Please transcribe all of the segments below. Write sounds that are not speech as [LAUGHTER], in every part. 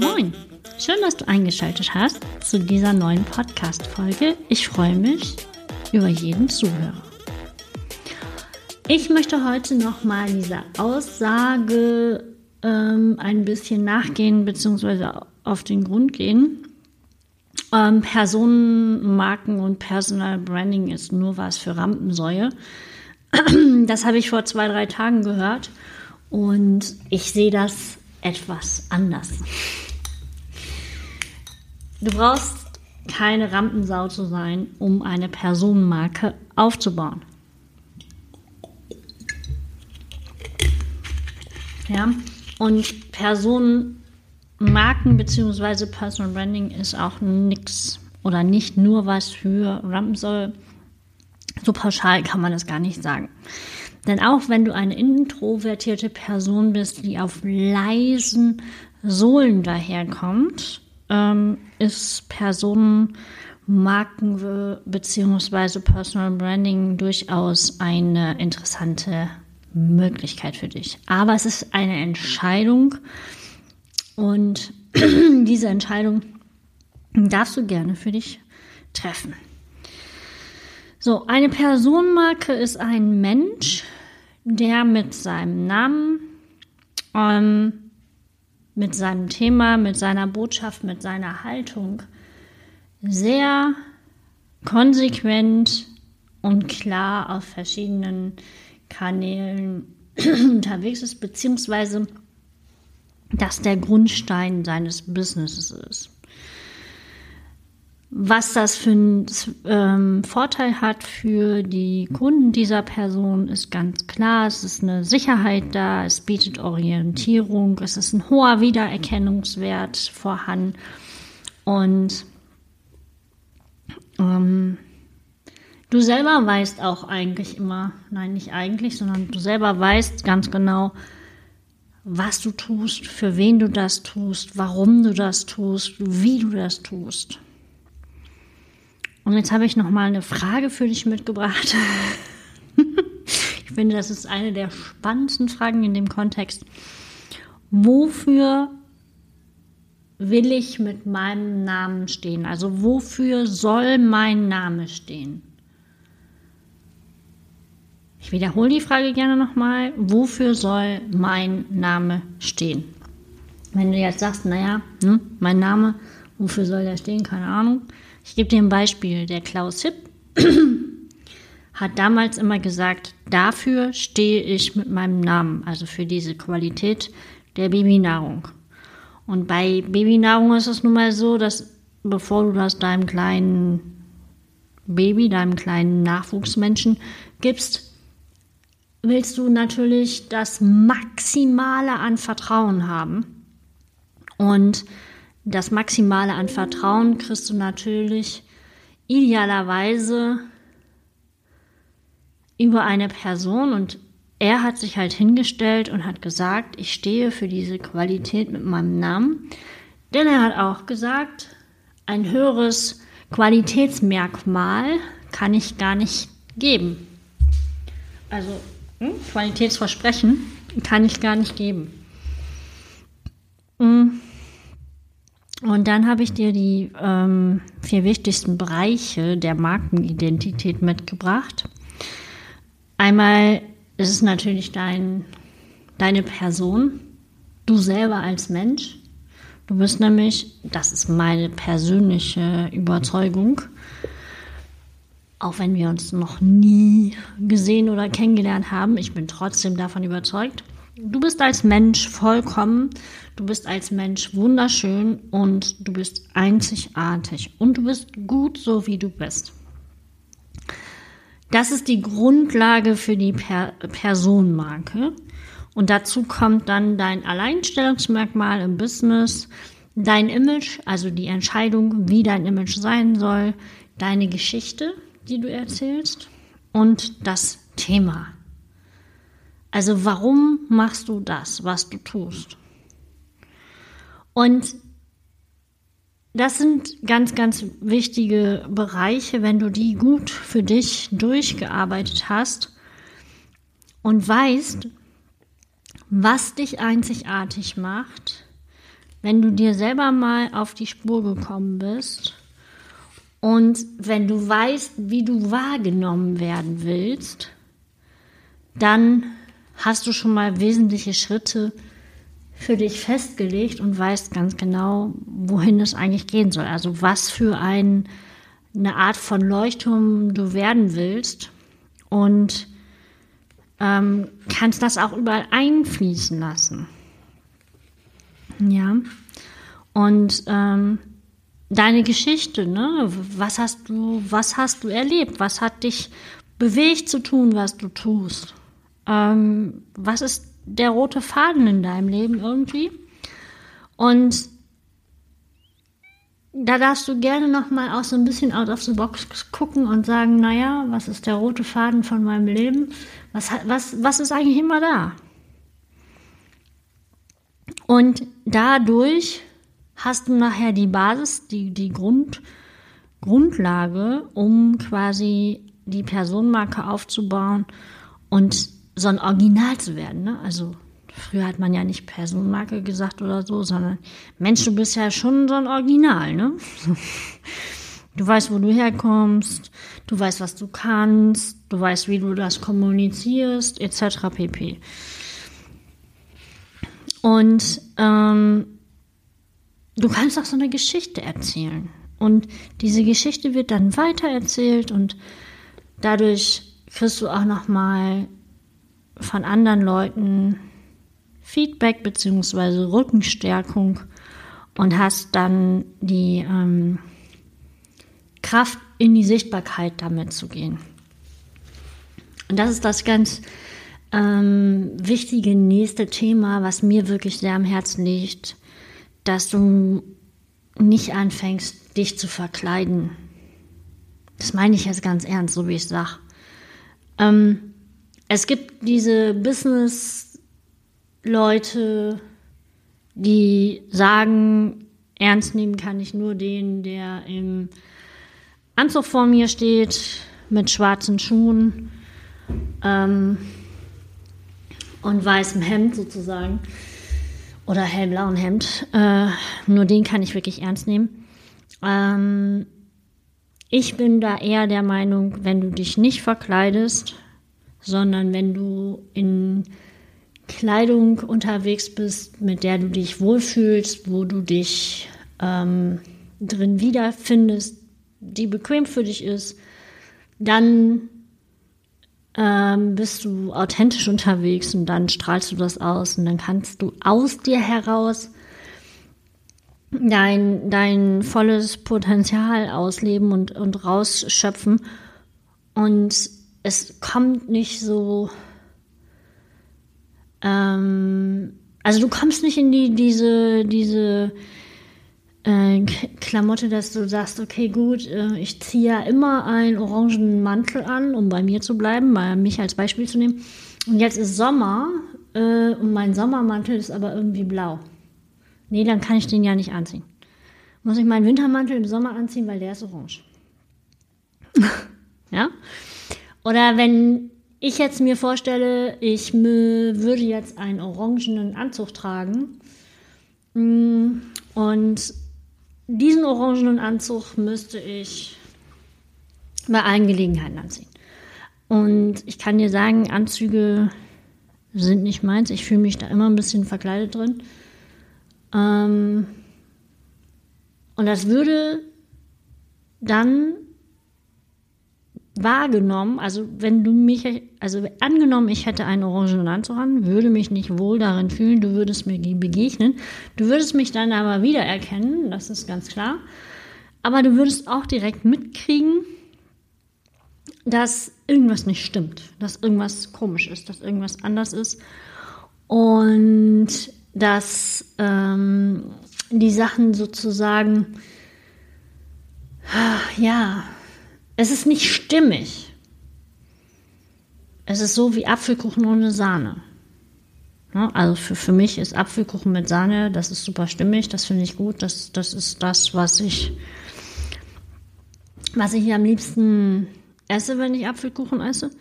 Moin, schön, dass du eingeschaltet hast zu dieser neuen Podcast-Folge. Ich freue mich über jeden Zuhörer. Ich möchte heute nochmal dieser Aussage ähm, ein bisschen nachgehen bzw. auf den Grund gehen. Ähm, Personenmarken und Personal Branding ist nur was für Rampensäue. [CLEARS THROAT] Das habe ich vor zwei, drei Tagen gehört und ich sehe das etwas anders. Du brauchst keine Rampensau zu sein, um eine Personenmarke aufzubauen. Ja, und Personenmarken bzw. Personal Branding ist auch nichts oder nicht nur was für Rampensäue. So pauschal kann man das gar nicht sagen. Denn auch wenn du eine introvertierte Person bist, die auf leisen Sohlen daherkommt, ähm, ist Personenmarken bzw. Personal Branding durchaus eine interessante Möglichkeit für dich. Aber es ist eine Entscheidung und [CLEARS THROAT] diese Entscheidung darfst du gerne für dich treffen. So, eine Personenmarke ist ein Mensch, der mit seinem Namen, ähm, mit seinem Thema, mit seiner Botschaft, mit seiner Haltung sehr konsequent und klar auf verschiedenen Kanälen [CLEARS THROAT] unterwegs ist, beziehungsweise dass der Grundstein seines Businesses ist. Was das für einen ähm, Vorteil hat für die Kunden dieser Person, ist ganz klar. Es ist eine Sicherheit da, es bietet Orientierung, es ist ein hoher Wiedererkennungswert vorhanden und ähm, du selber weißt auch eigentlich immer, nein, nicht eigentlich, sondern du selber weißt ganz genau, was du tust, für wen du das tust, warum du das tust, wie du das tust. Und jetzt habe ich noch mal eine Frage für dich mitgebracht. [LAUGHS] ich finde, das ist eine der spannendsten Fragen in dem Kontext. Wofür will ich mit meinem Namen stehen? Also wofür soll mein Name stehen? Ich wiederhole die Frage gerne nochmal. Wofür soll mein Name stehen? Wenn du jetzt sagst, naja, hm, mein Name, wofür soll der stehen? Keine Ahnung. Ich gebe dir ein Beispiel. Der Klaus Hipp [CLEARS THROAT] hat damals immer gesagt, dafür stehe ich mit meinem Namen, also für diese Qualität der Babynahrung. Und bei Babynahrung ist es nun mal so, dass bevor du das deinem kleinen Baby, deinem kleinen Nachwuchsmenschen gibst, willst du natürlich das Maximale an Vertrauen haben. Und das Maximale an Vertrauen kriegst du natürlich idealerweise über eine Person und er hat sich halt hingestellt und hat gesagt, ich stehe für diese Qualität mit meinem Namen. Denn er hat auch gesagt, ein höheres Qualitätsmerkmal kann ich gar nicht geben. Also hm, Qualitätsversprechen kann ich gar nicht geben. Hm. Und dann habe ich dir die ähm, vier wichtigsten Bereiche der Markenidentität mitgebracht. Einmal ist es natürlich dein, deine Person, du selber als Mensch. Du bist nämlich, das ist meine persönliche Überzeugung, auch wenn wir uns noch nie gesehen oder kennengelernt haben, ich bin trotzdem davon überzeugt, Du bist als Mensch vollkommen, du bist als Mensch wunderschön und du bist einzigartig und du bist gut so, wie du bist. Das ist die Grundlage für die per Personenmarke. Und dazu kommt dann dein Alleinstellungsmerkmal im Business, dein Image, also die Entscheidung, wie dein Image sein soll, deine Geschichte, die du erzählst und das Thema. Also warum machst du das, was du tust? Und das sind ganz, ganz wichtige Bereiche. Wenn du die gut für dich durchgearbeitet hast, und weißt, was dich einzigartig macht, wenn du dir selber mal auf die Spur gekommen bist und wenn du weißt, wie du wahrgenommen werden willst, dann hast du schon mal wesentliche Schritte für dich festgelegt und weißt ganz genau, wohin es eigentlich gehen soll. Also was für ein, eine Art von Leuchtturm du werden willst und ähm, kannst das auch überall einfließen lassen. Ja. Und ähm, deine Geschichte, ne? Was hast du, was hast du erlebt? Was hat dich bewegt zu tun, was du tust? Ähm, was ist der rote Faden in deinem Leben irgendwie? Und da darfst du gerne noch mal auch so ein bisschen out of the box gucken und sagen, naja, was ist der rote Faden von meinem Leben? Was, was, was ist eigentlich immer da? Und dadurch hast du nachher die Basis, die, die Grund, Grundlage, um quasi die Personenmarke aufzubauen und so ein Original zu werden. Ne? Also früher hat man ja nicht Personenmarke gesagt oder so, sondern Mensch, du bist ja schon so ein Original. Ne? [LAUGHS] Du weißt, wo du herkommst, du weißt, was du kannst, du weißt, wie du das kommunizierst, etc. pp. Und ähm, du kannst auch so eine Geschichte erzählen. Und diese Geschichte wird dann weitererzählt und dadurch kriegst du auch nochmal von anderen Leuten Feedback bzw. Rückenstärkung und hast dann die ähm, Kraft in die Sichtbarkeit damit zu gehen. Und das ist das ganz ähm, wichtige nächste Thema, was mir wirklich sehr am Herzen liegt, dass du nicht anfängst, dich zu verkleiden. Das meine ich jetzt ganz ernst, so wie ich sage. Ähm, es gibt diese Business-Leute, die sagen, ernst nehmen kann ich nur den, der im Anzug vor mir steht, mit schwarzen Schuhen ähm, und weißem Hemd sozusagen. Oder hellblauen Hemd. Äh, nur den kann ich wirklich ernst nehmen. Ähm, ich bin da eher der Meinung, wenn du dich nicht verkleidest, sondern wenn du in Kleidung unterwegs bist, mit der du dich wohlfühlst, wo du dich ähm, drin wiederfindest, die bequem für dich ist, dann ähm, bist du authentisch unterwegs und dann strahlst du das aus und dann kannst du aus dir heraus dein, dein volles Potenzial ausleben und, und rausschöpfen. Und es kommt nicht so. Ähm, also du kommst nicht in die, diese, diese äh, Klamotte, dass du sagst, okay, gut, äh, ich ziehe ja immer einen orangenen Mantel an, um bei mir zu bleiben, mal mich als Beispiel zu nehmen. Und jetzt ist Sommer äh, und mein Sommermantel ist aber irgendwie blau. Nee, dann kann ich den ja nicht anziehen. Muss ich meinen Wintermantel im Sommer anziehen, weil der ist orange. [LAUGHS] ja? Oder wenn ich jetzt mir vorstelle, ich würde jetzt einen orangenen Anzug tragen mm, und diesen orangenen Anzug müsste ich bei allen Gelegenheiten anziehen. Und ich kann dir sagen, Anzüge sind nicht meins. Ich fühle mich da immer ein bisschen verkleidet drin. Ähm, und das würde dann wahrgenommen, also wenn du mich, also angenommen, ich hätte einen orangenen Anzug an, würde mich nicht wohl darin fühlen, du würdest mir begegnen, du würdest mich dann aber wiedererkennen, das ist ganz klar, aber du würdest auch direkt mitkriegen, dass irgendwas nicht stimmt, dass irgendwas komisch ist, dass irgendwas anders ist. Und dass ähm, die Sachen sozusagen, ja, es ist nicht stimmig. Es ist so wie Apfelkuchen ohne Sahne. Also für, für mich ist Apfelkuchen mit Sahne, das ist super stimmig, das finde ich gut. Das, das ist das, was ich, was ich am liebsten esse, wenn ich Apfelkuchen esse.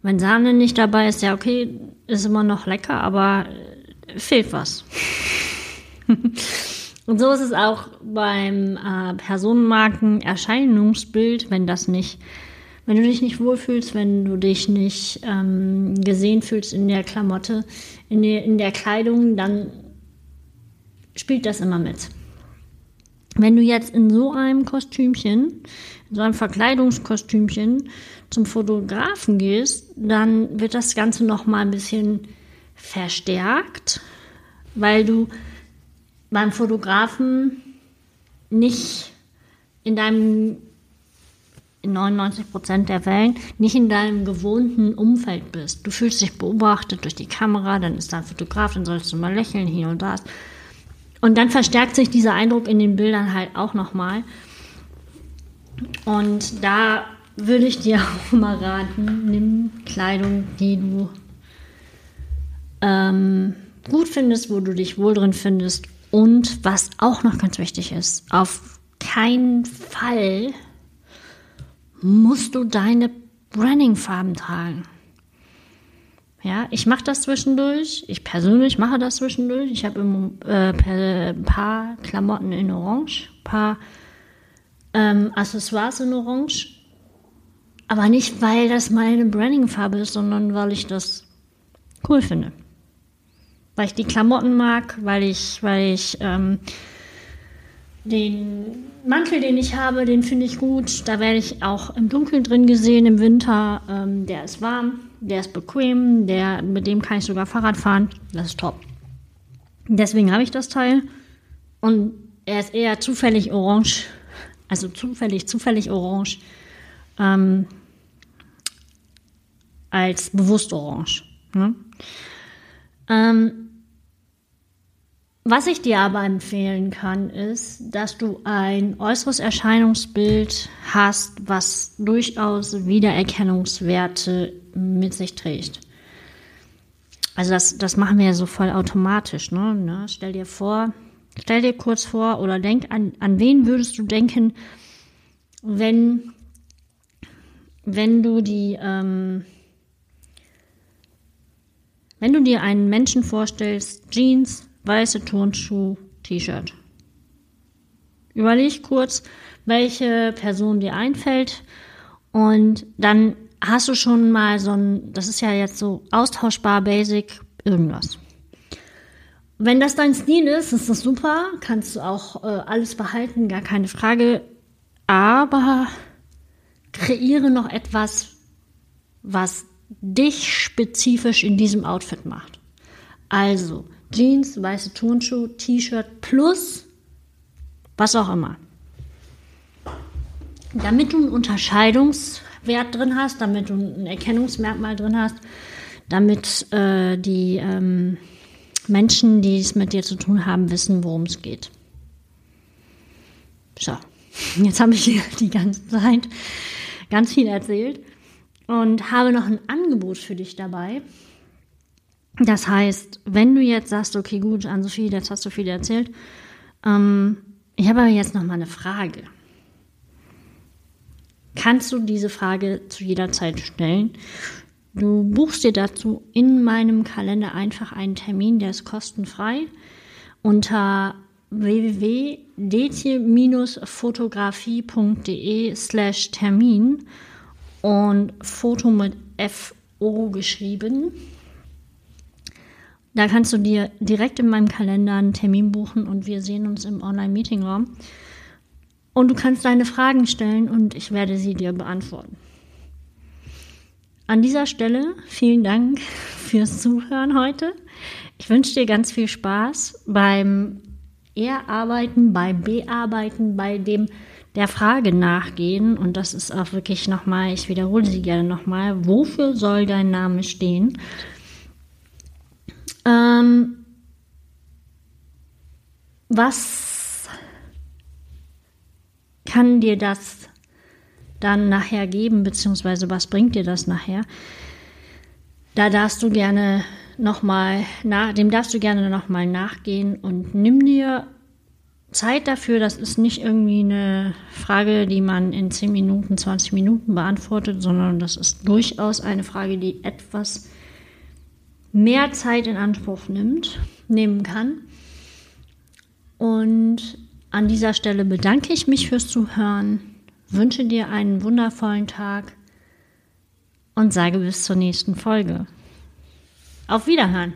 Wenn Sahne nicht dabei ist, ja okay, ist immer noch lecker, aber fehlt was. [LAUGHS] Und so ist es auch beim äh, Personenmarken-Erscheinungsbild, wenn das nicht, wenn du dich nicht wohlfühlst, wenn du dich nicht ähm, gesehen fühlst in der Klamotte, in der, in der Kleidung, dann spielt das immer mit. Wenn du jetzt in so einem Kostümchen, in so einem Verkleidungskostümchen zum Fotografen gehst, dann wird das Ganze noch mal ein bisschen verstärkt, weil du beim Fotografen nicht in deinem in 99 Prozent der Fällen nicht in deinem gewohnten Umfeld bist. Du fühlst dich beobachtet durch die Kamera, dann ist da ein Fotograf, dann sollst du mal lächeln hier und da. Und dann verstärkt sich dieser Eindruck in den Bildern halt auch nochmal. Und da würde ich dir [LAUGHS] auch mal raten, nimm Kleidung, die du ähm, gut findest, wo du dich wohl drin findest und was auch noch ganz wichtig ist, auf keinen Fall musst du deine Branding-Farben tragen. Ja, ich mache das zwischendurch. Ich persönlich mache das zwischendurch. Ich habe äh, ein paar Klamotten in Orange, ein paar ähm, Accessoires in Orange. Aber nicht, weil das meine Branding-Farbe ist, sondern weil ich das cool finde weil ich die Klamotten mag, weil ich, weil ich ähm, den Mantel, den ich habe, den finde ich gut. Da werde ich auch im Dunkeln drin gesehen im Winter. Ähm, der ist warm, der ist bequem, der, mit dem kann ich sogar Fahrrad fahren. Das ist top. Deswegen habe ich das Teil. Und er ist eher zufällig orange. Also zufällig, zufällig orange. Ähm, als bewusst orange. Ne? Ähm, was ich dir aber empfehlen kann, ist, dass du ein äußeres Erscheinungsbild hast, was durchaus Wiedererkennungswerte mit sich trägt. Also das, das machen wir ja so voll automatisch. Ne? ne? Stell dir vor, stell dir kurz vor oder denk an, an wen würdest du denken, wenn, wenn du die, ähm, wenn du dir einen Menschen vorstellst, Jeans, weiße Turnschuh, T-Shirt. Überleg kurz, welche Person dir einfällt und dann hast du schon mal so ein, das ist ja jetzt so austauschbar, basic, irgendwas. Wenn das dein Stil ist, ist das super, kannst du auch äh, alles behalten, gar keine Frage. Aber kreiere noch etwas, was dich spezifisch in diesem Outfit macht. Also, Jeans, weiße Turnschuh, T-Shirt plus was auch immer. Damit du einen Unterscheidungswert drin hast, damit du ein Erkennungsmerkmal drin hast, damit äh, die ähm, Menschen, die es mit dir zu tun haben, wissen, worum es geht. So, [LAUGHS] jetzt habe ich hier die ganze Zeit ganz viel erzählt und habe noch ein Angebot für dich dabei. Das heißt, wenn du jetzt sagst, okay, gut, Ann-Sophie, jetzt hast du viel erzählt, ähm, ich habe aber jetzt noch mal eine Frage. Kannst du diese Frage zu jeder Zeit stellen? Du buchst dir dazu in meinem Kalender einfach einen Termin, der ist kostenfrei unter www.detje-fotografie.de slash Termin und Foto mit FO geschrieben da kannst du dir direkt in meinem Kalender einen Termin buchen und wir sehen uns im Online-Meeting-Raum. Und du kannst deine Fragen stellen und ich werde sie dir beantworten. An dieser Stelle vielen Dank [LAUGHS] fürs Zuhören heute. Ich wünsche dir ganz viel Spaß beim Erarbeiten, beim Bearbeiten, bei dem der Frage nachgehen. Und das ist auch wirklich nochmal, ich wiederhole sie gerne nochmal, wofür soll dein Name stehen? Ähm, was kann dir das dann nachher geben, beziehungsweise was bringt dir das nachher? Da darfst du gerne nochmal, dem darfst du gerne nochmal nachgehen und nimm dir Zeit dafür. Das ist nicht irgendwie eine Frage, die man in 10 Minuten, 20 Minuten beantwortet, sondern das ist durchaus eine Frage, die etwas mehr Zeit in Anspruch nimmt, nehmen kann. Und an dieser Stelle bedanke ich mich fürs Zuhören, wünsche dir einen wundervollen Tag und sage bis zur nächsten Folge. Auf Wiederhören!